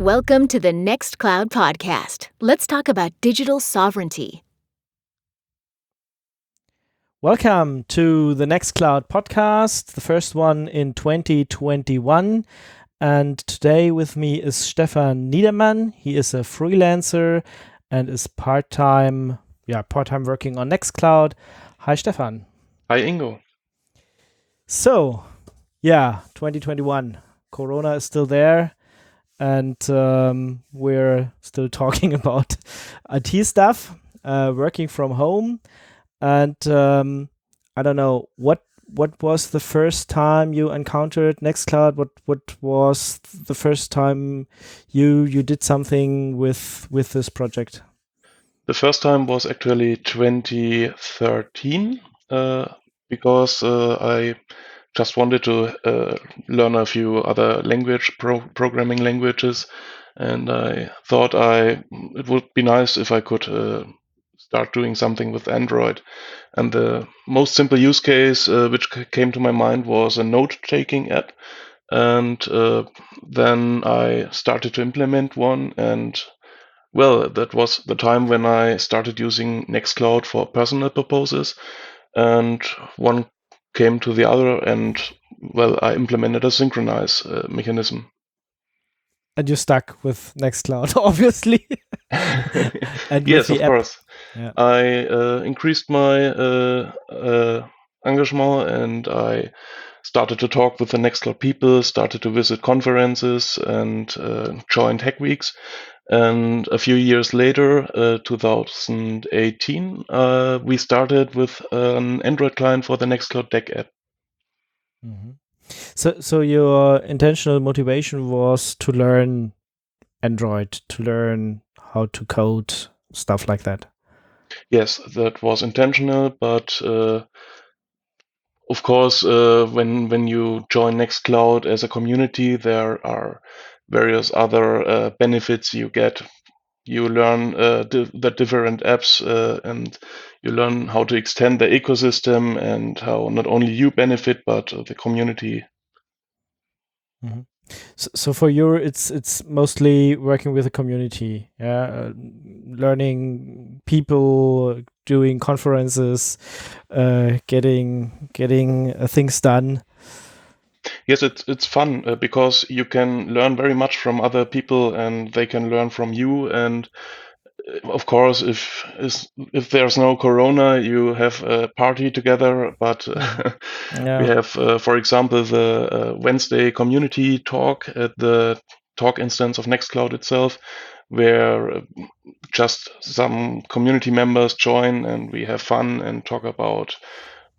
Welcome to the Nextcloud podcast. Let's talk about digital sovereignty. Welcome to the Nextcloud podcast, the first one in 2021. And today with me is Stefan Niedermann. He is a freelancer and is part-time, yeah, part-time working on Nextcloud. Hi, Stefan. Hi, Ingo. So, yeah, 2021. Corona is still there and um, we're still talking about IT stuff, uh, working from home, and um, I don't know what what was the first time you encountered Nextcloud. What what was the first time you you did something with with this project? The first time was actually 2013 uh, because uh, I just wanted to uh, learn a few other language pro programming languages, and I thought I it would be nice if I could uh, start doing something with Android. And the most simple use case uh, which came to my mind was a note-taking app, and uh, then I started to implement one and. Well, that was the time when I started using Nextcloud for personal purposes, and one came to the other, and well, I implemented a synchronize uh, mechanism. And you stuck with Nextcloud, obviously. yes, of app. course. Yeah. I uh, increased my uh, uh, engagement, and I started to talk with the Nextcloud people, started to visit conferences, and uh, joined Hack Weeks. And a few years later, uh, 2018, uh, we started with an Android client for the Nextcloud Deck app. Mm-hmm. So, so your intentional motivation was to learn Android, to learn how to code stuff like that. Yes, that was intentional, but uh, of course, uh, when when you join Nextcloud as a community, there are various other uh, benefits you get. You learn uh, di- the different apps uh, and you learn how to extend the ecosystem and how not only you benefit but the community. Mm-hmm. So, so, for you, it's it's mostly working with the community, yeah, uh, learning people, doing conferences, uh, getting getting uh, things done. Yes, it's it's fun uh, because you can learn very much from other people, and they can learn from you. And uh, of course, if if there's no Corona, you have a party together. But uh, yeah. we have, uh, for example, the uh, Wednesday community talk at the talk instance of Nextcloud itself, where uh, just some community members join and we have fun and talk about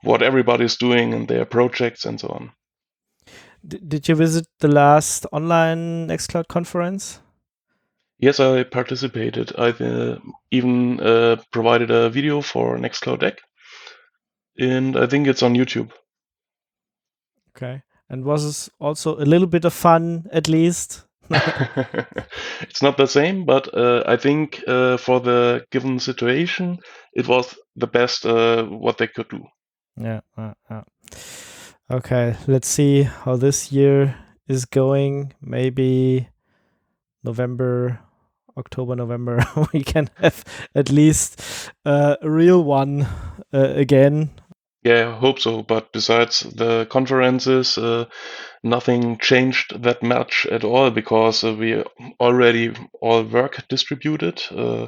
what everybody's doing and their projects and so on did you visit the last online Nextcloud conference? Yes, I participated. I uh, even uh, provided a video for Nextcloud Deck, and I think it's on YouTube. Okay, and was this also a little bit of fun, at least? it's not the same, but uh, I think uh, for the given situation, it was the best uh, what they could do. Yeah, yeah. Okay, let's see how this year is going. Maybe November, October, November, we can have at least uh, a real one uh, again. Yeah, I hope so. But besides the conferences, uh, nothing changed that much at all because uh, we already all work distributed. Uh,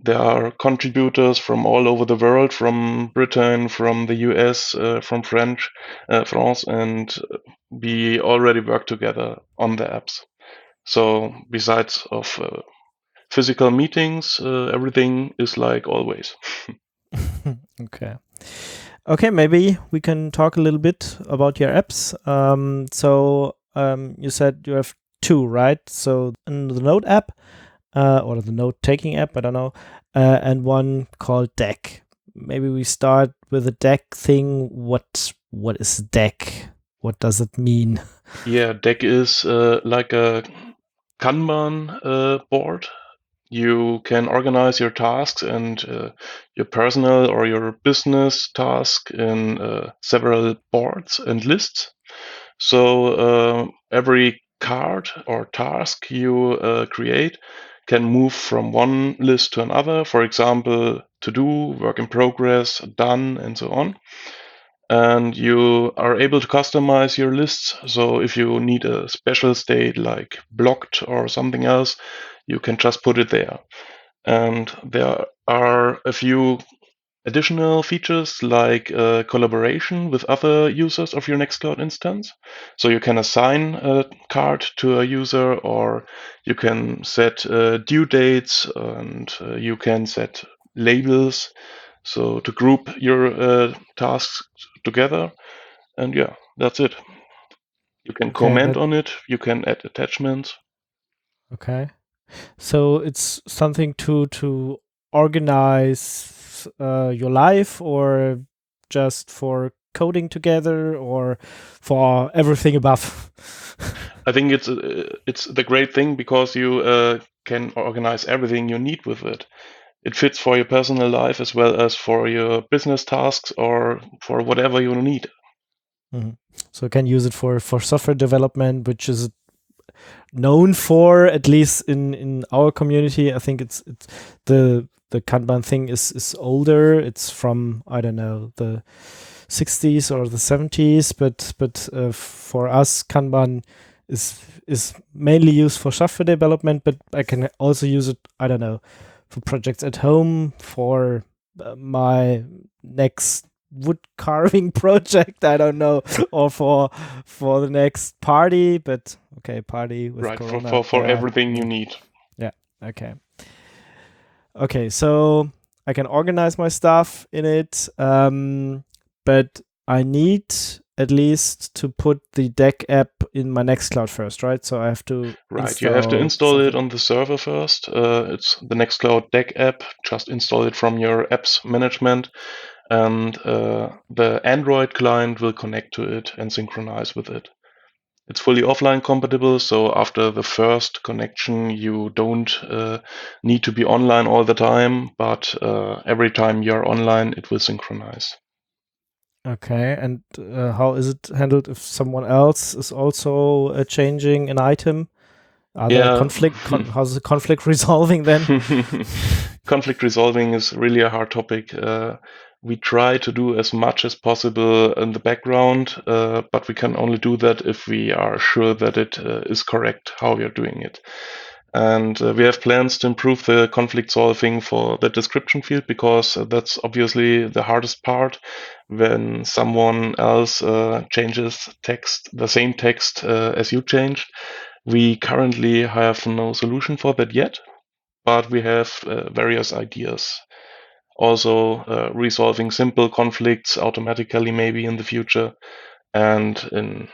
there are contributors from all over the world, from Britain, from the US, uh, from French, uh, France, and we already work together on the apps. So besides of uh, physical meetings, uh, everything is like always. okay. Okay, maybe we can talk a little bit about your apps. Um, so um, you said you have two, right? So in the Note app, uh, or the note taking app, I don't know, uh, and one called Deck. Maybe we start with the Deck thing. What what is Deck? What does it mean? Yeah, Deck is uh, like a Kanban uh, board. You can organize your tasks and uh, your personal or your business task in uh, several boards and lists. So every card or task you uh, create can move from one list to another. For example, to do, work in progress, done, and so on. And you are able to customize your lists. So if you need a special state like blocked or something else, you can just put it there. And there are a few additional features like uh, collaboration with other users of your Nextcloud instance. So you can assign a card to a user, or you can set uh, due dates, and uh, you can set labels. So to group your uh, tasks together, and yeah, that's it. You can Okay, comment that- on it. You can add attachments. Okay. So it's something to to organize uh, your life or just for coding together or for everything above. I think it's uh, it's the great thing because you uh, can organize everything you need with it. It fits for your personal life as well as for your business tasks or for whatever you need. so you can use it for for software development, which is known for at least in in our community. I think it's it's the the Kanban thing is is older. It's from I don't know the 60s or the 70s, but but uh, for us Kanban is is mainly used for software development. But I can also use it. I don't know for projects at home for uh, my next wood carving project i don't know or for for the next party but okay party with right for, for, for yeah, everything you need. Yeah okay okay so i can organize my stuff in it um but i need at least to put the deck app in my nextcloud first right so i have to Right, you have to install it on the server first. Uh, it's the Nextcloud Deck app. Just install it from your apps management, and uh, the Android client will connect to it and synchronize with it. It's fully offline compatible, so after the first connection, you don't uh, need to be online all the time, but uh, every time you're online, it will synchronize. okay and uh, how is it handled if someone else is also uh, changing an item are there Yeah. conflict con- how's the conflict resolving then Conflict resolving is really a hard topic. Uh, we try to do as much as possible in the background, uh, but we can only do that if we are sure that it uh, is correct how we are doing it. And uh, we have plans to improve the conflict solving for the description field because that's obviously the hardest part when someone else uh, changes text, the same text uh, as you changed. We currently have no solution for that yet, but we have uh, various ideas. Also, uh, resolving simple conflicts automatically, maybe in the future, and in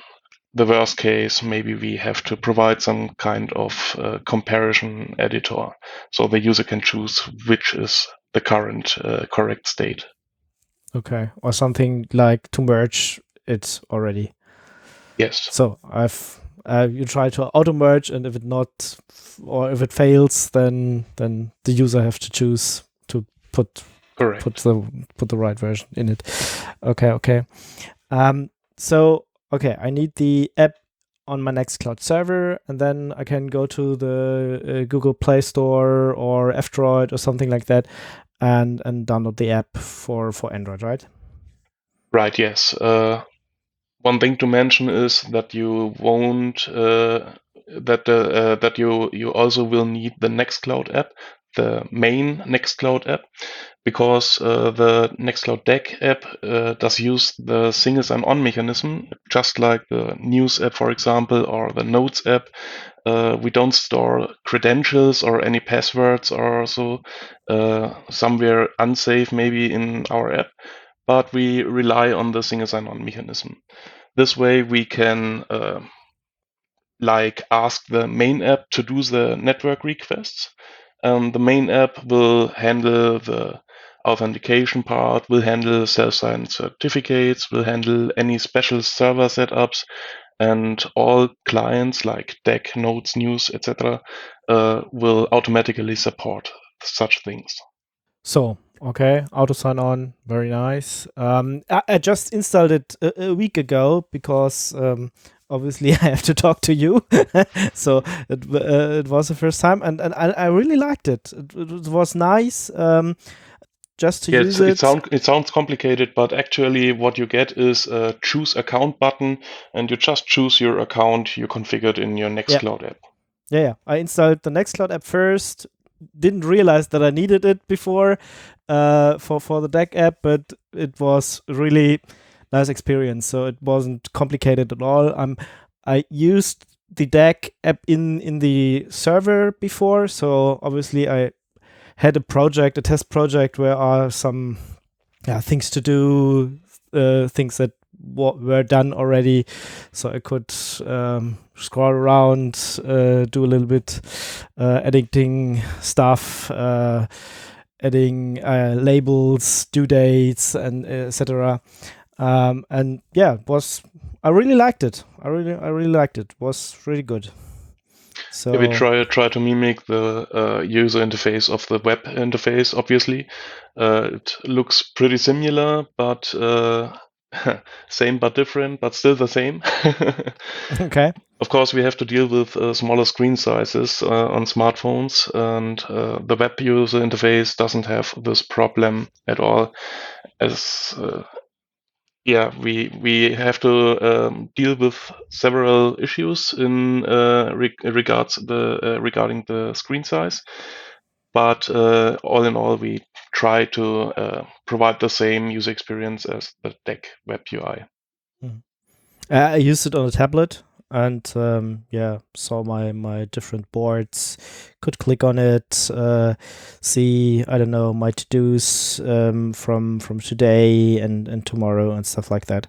the worst case, maybe we have to provide some kind of uh, comparison editor so the user can choose which is the current uh, correct state. Okay, or something like to merge it already. Yes, So I've uh, you try to auto merge, and if it not or if it fails, then then the user have to choose to put correct. put the put the right version in it. Okay, okay. Um, so okay, I need the app on my Nextcloud server, and then I can go to the uh, Google Play Store or F-Droid or something like that, and and download the app for for Android, right? Right, yes. Uh, one thing to mention is that you won't uh, that uh, uh, that you you also will need the Nextcloud app, the main Nextcloud app, because uh, the Nextcloud Deck app uh, does use the single sign-on mechanism, just like the News app, for example, or the Notes app. Uh, we don't store credentials or any passwords or so somewhere unsafe, maybe in our app, but we rely on the single sign-on mechanism. This way, we can uh, like ask the main app to do the network requests. Um, the main app will handle the authentication part, will handle self-signed certificates, will handle any special server setups, and all clients like Deck, Notes, News, etc., uh, will automatically support such things. So okay, auto sign on, very nice. Um, I, I just installed it a, a week ago because um, obviously I have to talk to you. so it uh, it was the first time, and and I, I really liked it. It, it was nice. Um, just to yeah, use it. it. Sound, it sounds complicated, but actually, what you get is a choose account button, and you just choose your account you configured in your Nextcloud yeah. app. Yeah, yeah. I installed the Nextcloud app first. Didn't realize that I needed it before uh, for for the Deck app, but it was really nice experience. So it wasn't complicated at all. I'm I used the Deck app in in the server before, so obviously I had a project, a test project where are some yeah, things to do, uh, things that were done already, so I could um, scroll around, uh, do a little bit uh, editing stuff, uh, adding uh, labels, due dates, and etc. Um, and yeah, was I really liked it. I really I really liked it. it was really good. So yeah, we try try to mimic the uh, user interface of the web interface. Obviously, uh, it looks pretty similar, but uh, same but different, but still the same. okay. Of course, we have to deal with uh, smaller screen sizes uh, on smartphones, and uh, the web user interface doesn't have this problem at all, as yeah, we we have to um, deal with several issues in uh, re- regards the uh, regarding the screen size. But uh, all in all, we try to uh, provide the same user experience as the Deck web UI. Mm. I used it on a tablet and um, yeah, saw my my different boards. Could click on it, uh, see I don't know my to dos um, from from today and and tomorrow and stuff like that.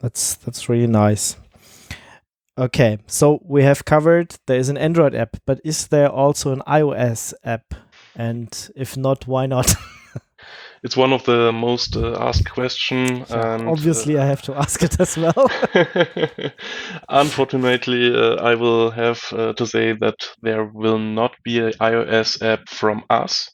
That's that's really nice. Okay, so we have covered there is an Android app, but is there also an iOS app? And if not, why not? it's one of the most uh, asked questions. And, Obviously, uh, I have to ask it as well. Unfortunately, uh, I will have uh, to say that there will not be an iOS app from us.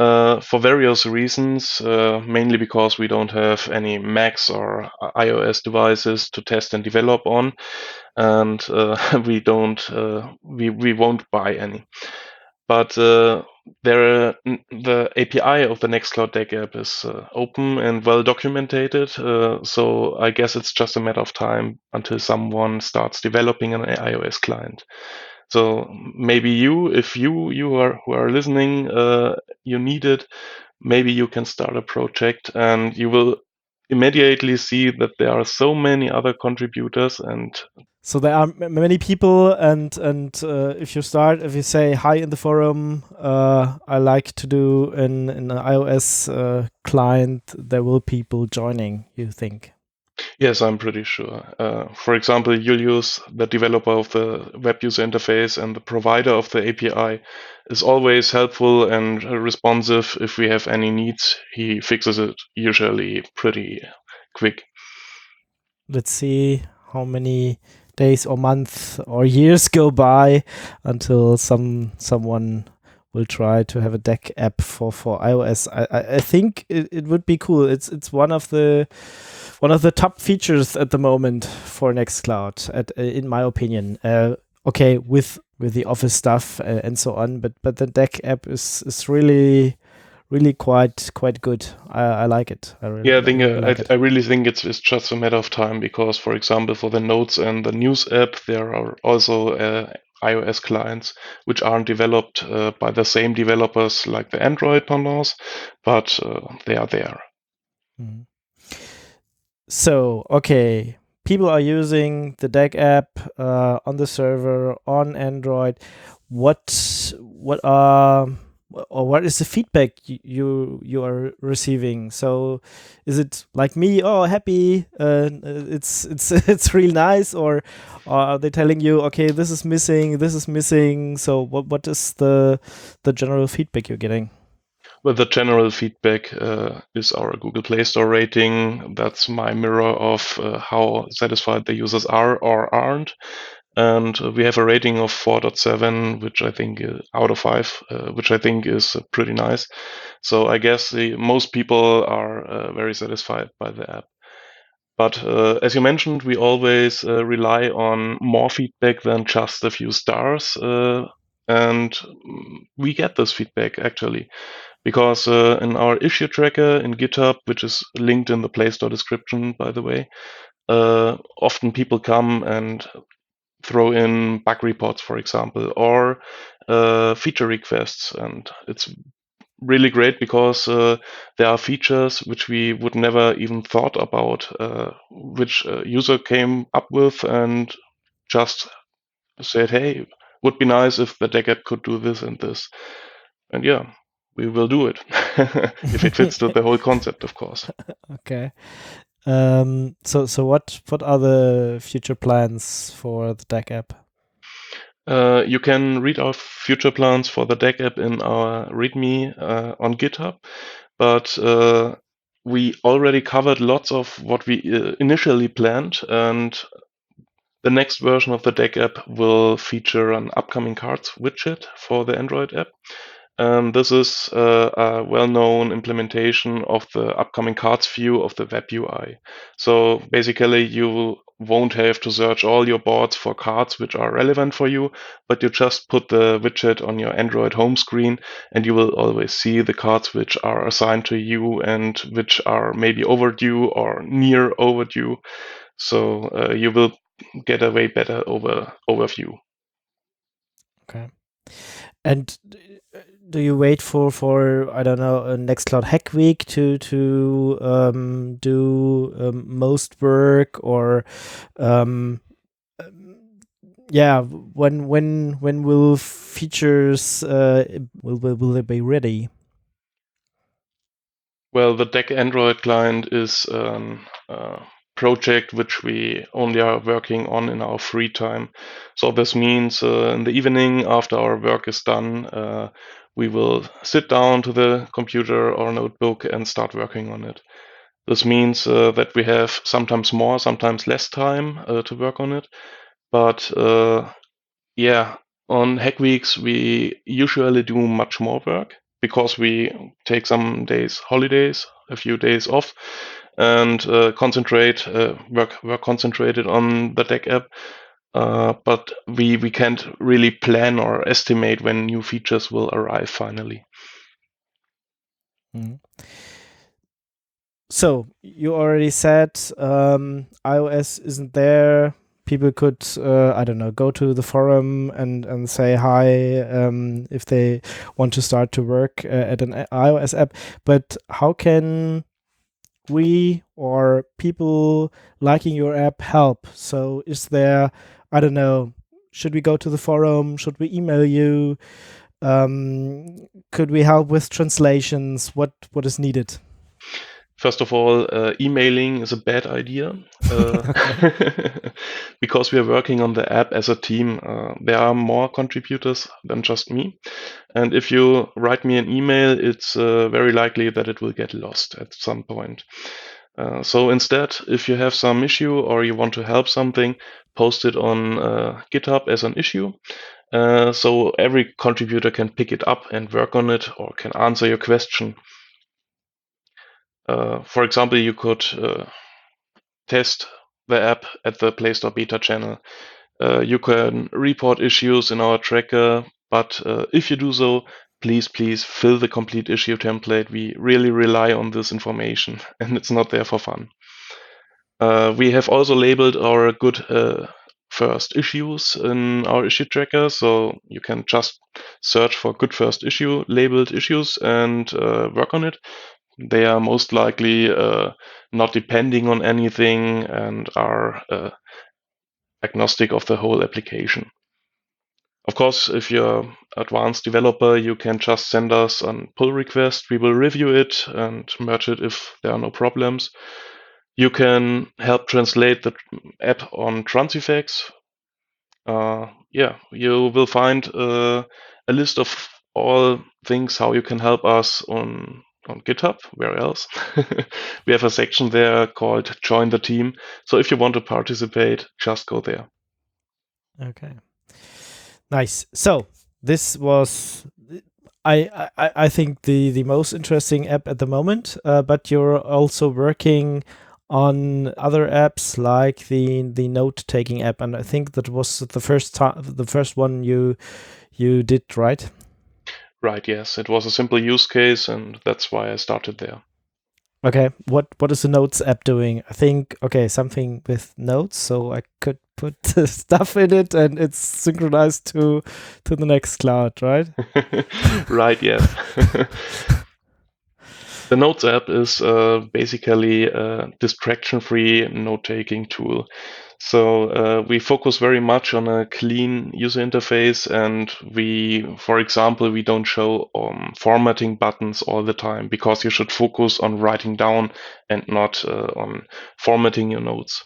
Uh, for various reasons, uh, mainly because we don't have any Macs or iOS devices to test and develop on, and we don't, we we won't buy any. But there the API of the Nextcloud Deck app is uh, open and well documented. Uh, so I guess it's just a matter of time until someone starts developing an iOS client. So maybe you, if you you are who are listening, uh, you need it. Maybe you can start a project, and you will immediately see that there are so many other contributors and so there are many people and and uh, if you start if you say hi in the forum uh, i like to do in an ios uh, client there will people joining you think yes i'm pretty sure. Uh, for example Julius the developer of the web user interface and the provider of the api is always helpful and responsive if we have any needs. He fixes it usually pretty quick. Let's see how many days or months or years go by until some someone will try to have a deck app for for iOS. I I, I think it, it would be cool. It's it's one of the one of the top features at the moment for Nextcloud, at uh, in my opinion. Uh, okay, with with the Office stuff uh, and so on, but but the deck app is is really really quite quite good. I, I like it. I really, yeah, I think uh, like I, I, really think it's it's just a matter of time because, for example, for the Notes and the News app, there are also uh, iOS clients which aren't developed uh, by the same developers like the Android pendants, but uh, they are there. Mm. So okay, people are using the Deck app uh, on the server on Android. What what are or what is the feedback you you are receiving? So is it like me oh happy uh, it's it's it's real nice or, or are they telling you okay this is missing this is missing so what what is the the general feedback you're getting? Well the general feedback uh, is our google play store rating. That's my mirror of uh, how satisfied the users are or aren't and we have a rating of 4.7 which i think uh, out of 5 uh, which i think is uh, pretty nice so i guess the, most people are uh, very satisfied by the app But uh, as you mentioned, we always uh, rely on more feedback than just a few stars. Uh, and we get this feedback actually because uh, in our issue tracker in GitHub, which is linked in the Play Store description, by the way, uh, often people come and throw in bug reports, for example, or uh, feature requests, and it's really great because uh, there are features which we would never even thought about, uh, which a user came up with and just said, "Hey, would be nice if the deck could do this and this." And yeah, we will do it if it fits to the whole concept, of course. okay. Um, so, so what what are the future plans for the deck app? Uh, you can read our future plans for the deck app in our README uh, on GitHub, but uh, we already covered lots of what we uh, initially planned, and the next version of the deck app will feature an upcoming cards widget for the Android app. Um, this is uh, a well-known implementation of the upcoming cards view of the web UI. So basically, you won't have to search all your boards for cards which are relevant for you, but you just put the widget on your Android home screen and you will always see the cards which are assigned to you and which are maybe overdue or near overdue. So uh, you will get a way better over overview. Okay. And do you wait for for I don't know a Nextcloud Hack Week to to um, do um, most work or um, yeah when when when will features uh, will, will will they be ready? Well, the Deck Android client is um, uh, project which we only are working on in our free time. So this means uh, in the evening after our work is done, uh, we will sit down to the computer or notebook and start working on it. This means uh, that we have sometimes more, sometimes less time uh, to work on it. But uh, yeah, on hack weeks, we usually do much more work because we take some days holidays, a few days off, and uh, concentrate uh, work work concentrated on the deck app uh, but we we can't really plan or estimate when new features will arrive finally. Mm. So you already said um, iOS isn't there. People could, uh, I don't know, go to the forum and, and say hi um, if they want to start to work uh, at an iOS app. But how can we or people liking your app help? So is there I don't know, should we go to the forum? Should we email you? Um, could we help with translations? What what is needed? First of all, uh, emailing is a bad idea uh, because we are working on the app as a team. Uh, there are more contributors than just me. And if you write me an email, it's uh, very likely that it will get lost at some point. Uh, so instead, if you have some issue or you want to help something, post it on uh, GitHub as an issue. Uh, so every contributor can pick it up and work on it or can answer your question. Uh, for example, you could uh, test the app at the Play Store beta channel. Uh, you can report issues in our tracker, but uh, if you do so, please, please fill the complete issue template. We really rely on this information and it's not there for fun. Uh, we have also labeled our good uh, first issues in our issue tracker. So you can just search for good first issue labeled issues and uh, work on it. They are most likely uh, not depending on anything and are uh, agnostic of the whole application. Of course, if you're advanced developer, you can just send us a pull request. We will review it and merge it if there are no problems. You can help translate the app on Transifex. Uh, yeah, you will find uh, a list of all things how you can help us on on GitHub. Where else? we have a section there called "Join the Team." So if you want to participate, just go there. Okay. Nice. So this was I, I, I think the, the most interesting app at the moment, uh, but you're also working on other apps like the the note taking app, and I think that was the first time the first one you you did, right? Right. Yes, it was a simple use case, and that's why I started there. Okay, what what is the Notes app doing? I think okay, something with notes, so I could put stuff in it and it's synchronized to to the Nextcloud, right? right. Yeah. the Notes app is uh, basically a distraction-free note-taking tool. So uh, we focus very much on a clean user interface, and we, for example, we don't show um, formatting buttons all the time because you should focus on writing down and not uh, on formatting your notes.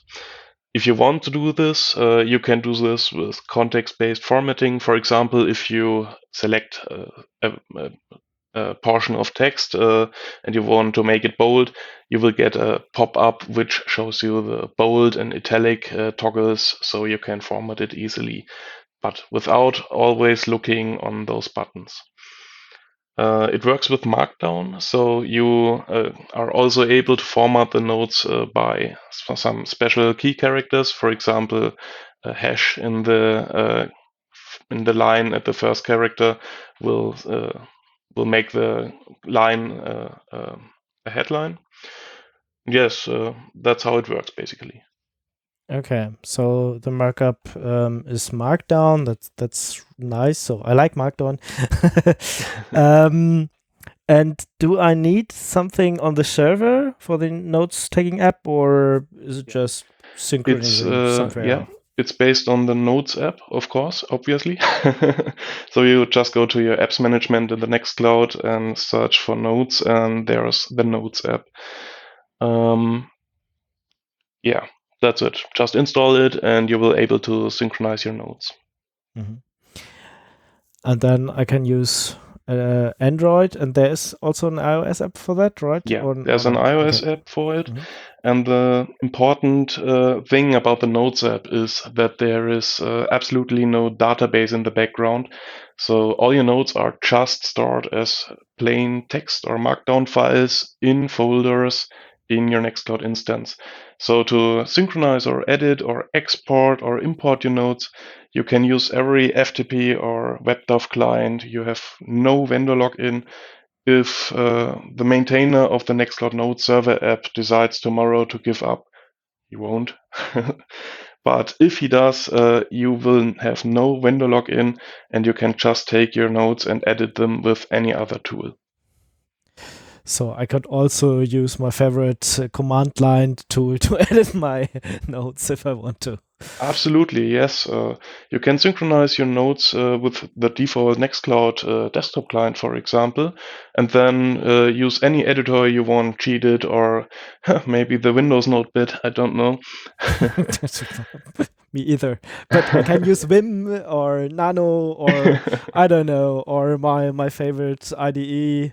If you want to do this, uh, you can do this with context-based formatting. For example, if you select uh, a, a, portion of text uh, and you want to make it bold, you will get a pop-up which shows you the bold and italic uh, toggles so you can format it easily, but without always looking on those buttons. Uh, it works with Markdown, so you uh, are also able to format the notes uh, by some special key characters. For example, a hash in the in the line at the first character will uh, will make the line uh, um, a headline. Yes, uh, that's how it works basically. Okay, so the markup um, is Markdown. That's that's nice. So I like Markdown. um, and do I need something on the server for the notes taking app, or is it just synchronizing uh, somewhere? Yeah, it's based on the Notes app, of course, obviously. so you just go to your apps management in the Nextcloud and search for Notes, and there's the Notes app. Um, yeah, that's it. Just install it, and you will able to synchronize your notes. Mm-hmm. And then I can use uh, Android, and there's also an iOS app for that, right? Yeah, or, there's an iOS okay. app for it. Mm-hmm. And the important uh, thing about the Notes app is that there is uh, absolutely no database in the background. So all your notes are just stored as plain text or markdown files in folders in your Nextcloud instance. So to synchronize or edit or export or import your notes, you can use every FTP or WebDAV client. You have no vendor lock-in. If uh, the maintainer of the Nextcloud Node server app decides tomorrow to give up, he won't. but if he does, uh, you will have no vendor lock-in and you can just take your notes and edit them with any other tool. So I could also use my favorite uh, command line tool to edit my notes if I want to. Absolutely, yes. Uh, you can synchronize your notes uh, with the default Nextcloud uh, desktop client, for example, and then uh, use any editor you want, gedit or maybe the Windows Notepad. I don't know. Me either, but I can use Vim or Nano or I don't know, or my my favorite IDE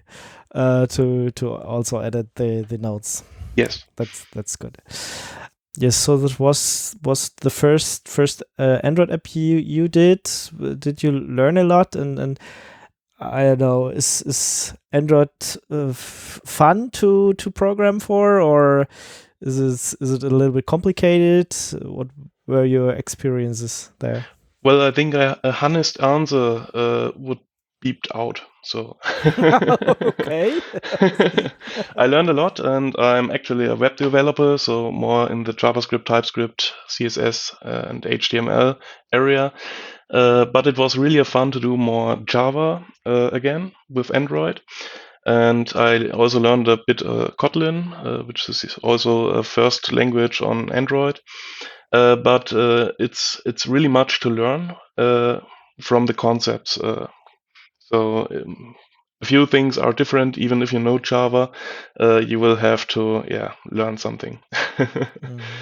uh, to to also edit the the notes. Yes, that's that's good. Yes, so that was was the first first uh, Android app you you did. Did you learn a lot and and I don't know is is Android uh, fun to to program for or is it is it a little bit complicated? What were your experiences there? Well, I think a, a honest answer uh, would beeped out. So okay. I learned a lot, and I'm actually a web developer, so more in the JavaScript, TypeScript, CSS, and HTML area. Uh, but it was really fun to do more Java uh, again with Android. And I also learned a bit uh, Kotlin, uh, which is also a first language on Android. Uh, but uh, it's it's really much to learn from the concepts so um, a few things are different. Even if you know Java, uh, you will have to yeah learn something. mm.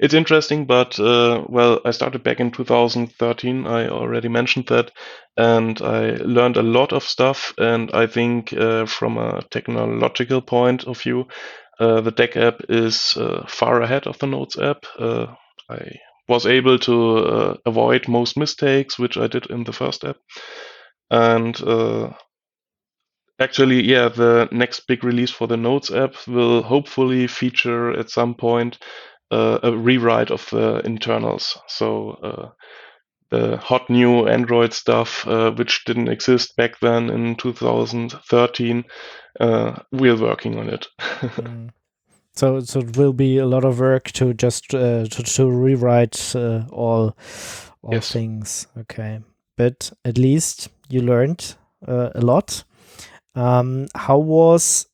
It's interesting, but uh, well, I started back in 2013. I already mentioned that, and I learned a lot of stuff. And I think uh, from a technological point of view, uh, the Deck app is uh, far ahead of the Notes app. Uh, I was able to avoid most mistakes, which I did in the first app and uh, Actually, yeah, the next big release for the Notes app will hopefully feature at some point uh, a rewrite of the internals. So uh, the hot new Android stuff, uh, which didn't exist back then in 2013, uh, we're working on it. mm. So, so it will be a lot of work to just uh, to, to rewrite uh, all all Yes. things. Okay, but at least you learned uh, a lot. Um, how was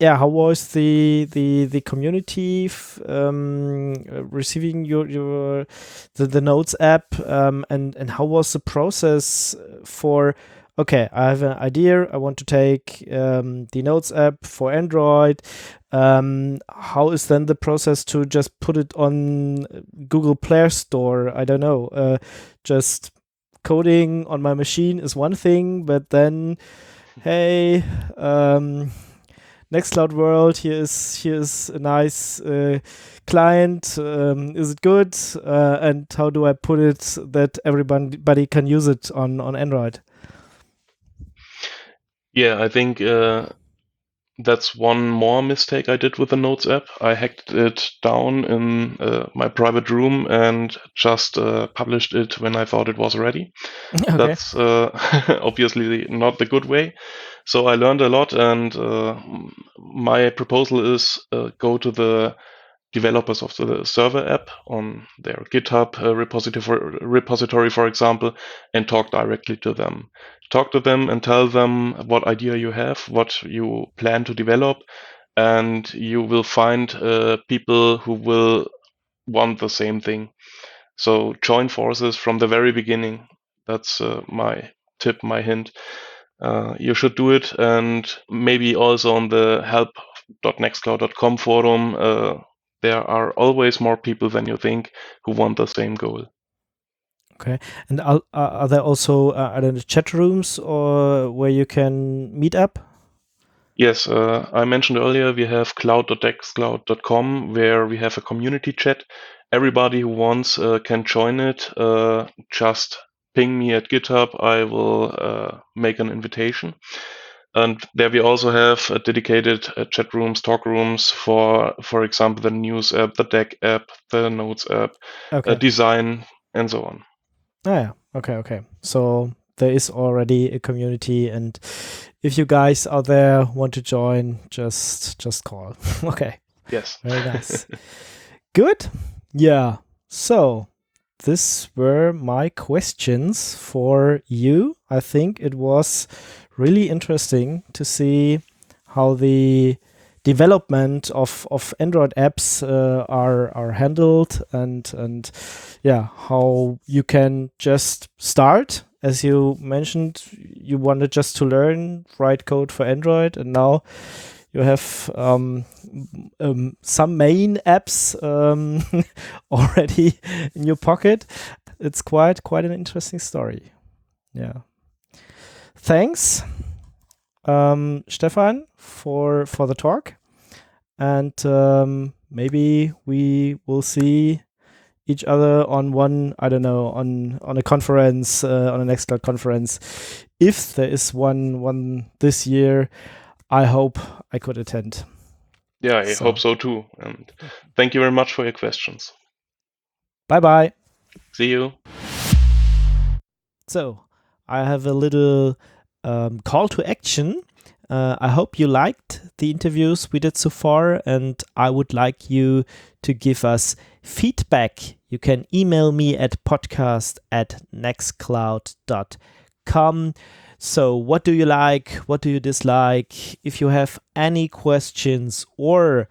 yeah? How was the the the community um, receiving your your the, the Notes app? Um, and and how was the process for? Okay, I have an idea. I want to take um, the Notes app for Android. Um, how is then the process to just put it on Google Play Store? I don't know. Uh, just coding on my machine is one thing, but then, hey, um, Nextcloud World, here is here is a nice uh, client. Um, is it good? Uh, and how do I put it that everybody can use it on on Android? Yeah, I think uh, that's one more mistake I did with the Notes app. I hacked it down in uh, my private room and just uh, published it when I thought it was ready. okay. That's uh, obviously not the good way. So I learned a lot, and uh, my proposal is uh, go to the developers of the server app on their GitHub uh, repository, for example, and talk directly to them. Talk to them and tell them what idea you have, what you plan to develop, and you will find uh, people who will want the same thing. So join forces from the very beginning. That's uh, my tip, my hint. Uh, you should do it, and maybe also on the help.nextcloud.com forum, uh, there are always more people than you think who want the same goal. Okay, and are, are there also uh, are there chat rooms or where you can meet up? Yes, uh, I mentioned earlier we have cloud.nextcloud.com where we have a community chat. Everybody who wants uh, can join it. Uh, just ping me at GitHub. I will uh, make an invitation. And there we also have uh, dedicated uh, chat rooms, talk rooms for, for example, the news app, the deck app, the notes app, Okay. uh, design, and so on. Ah, yeah. Okay. Okay. So there is already a community, and if you guys out there want to join, just just call. okay. Yes. Very nice. Good. Yeah. So these were my questions for you. I think it was really interesting to see how the development of, of Android apps uh, are are handled and and yeah how you can just start as you mentioned you wanted just to learn write code for Android and now you have um, um, some main apps um, already in your pocket. It's quite quite an interesting story. Yeah. Thanks, um, Stefan, for for the talk, and um, maybe we will see each other on one I don't know on on a conference uh, on a Nextcloud conference if there is one one this year. I hope I could attend. Yeah, I So- hope so too. And thank you very much for your questions. Bye bye. See you. So, I have a little um, call to action. Uh, I hope you liked the interviews we did so far, and I would like you to give us feedback. You can email me at podcast at nextcloud.com. So, what do you like? What do you dislike? If you have any questions or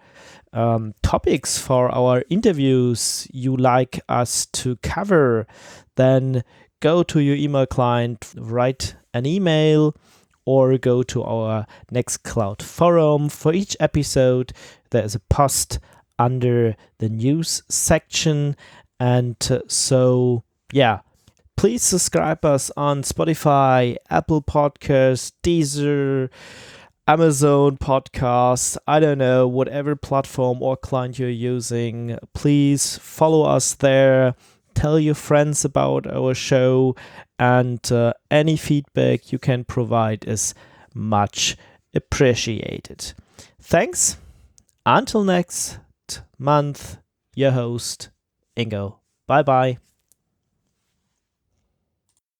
um, topics for our interviews you like us to cover, then go to your email client, write an email, or go to our Nextcloud forum. For each episode, there is a post under the news section. And uh, so, yeah, please subscribe us on Spotify, Apple Podcasts, Deezer, Amazon Podcasts, I don't know, whatever platform or client you're using. Please follow us there. Tell your friends about our show, and uh, any feedback you can provide is much appreciated. Thanks. Until next month, your host, Ingo. Bye bye.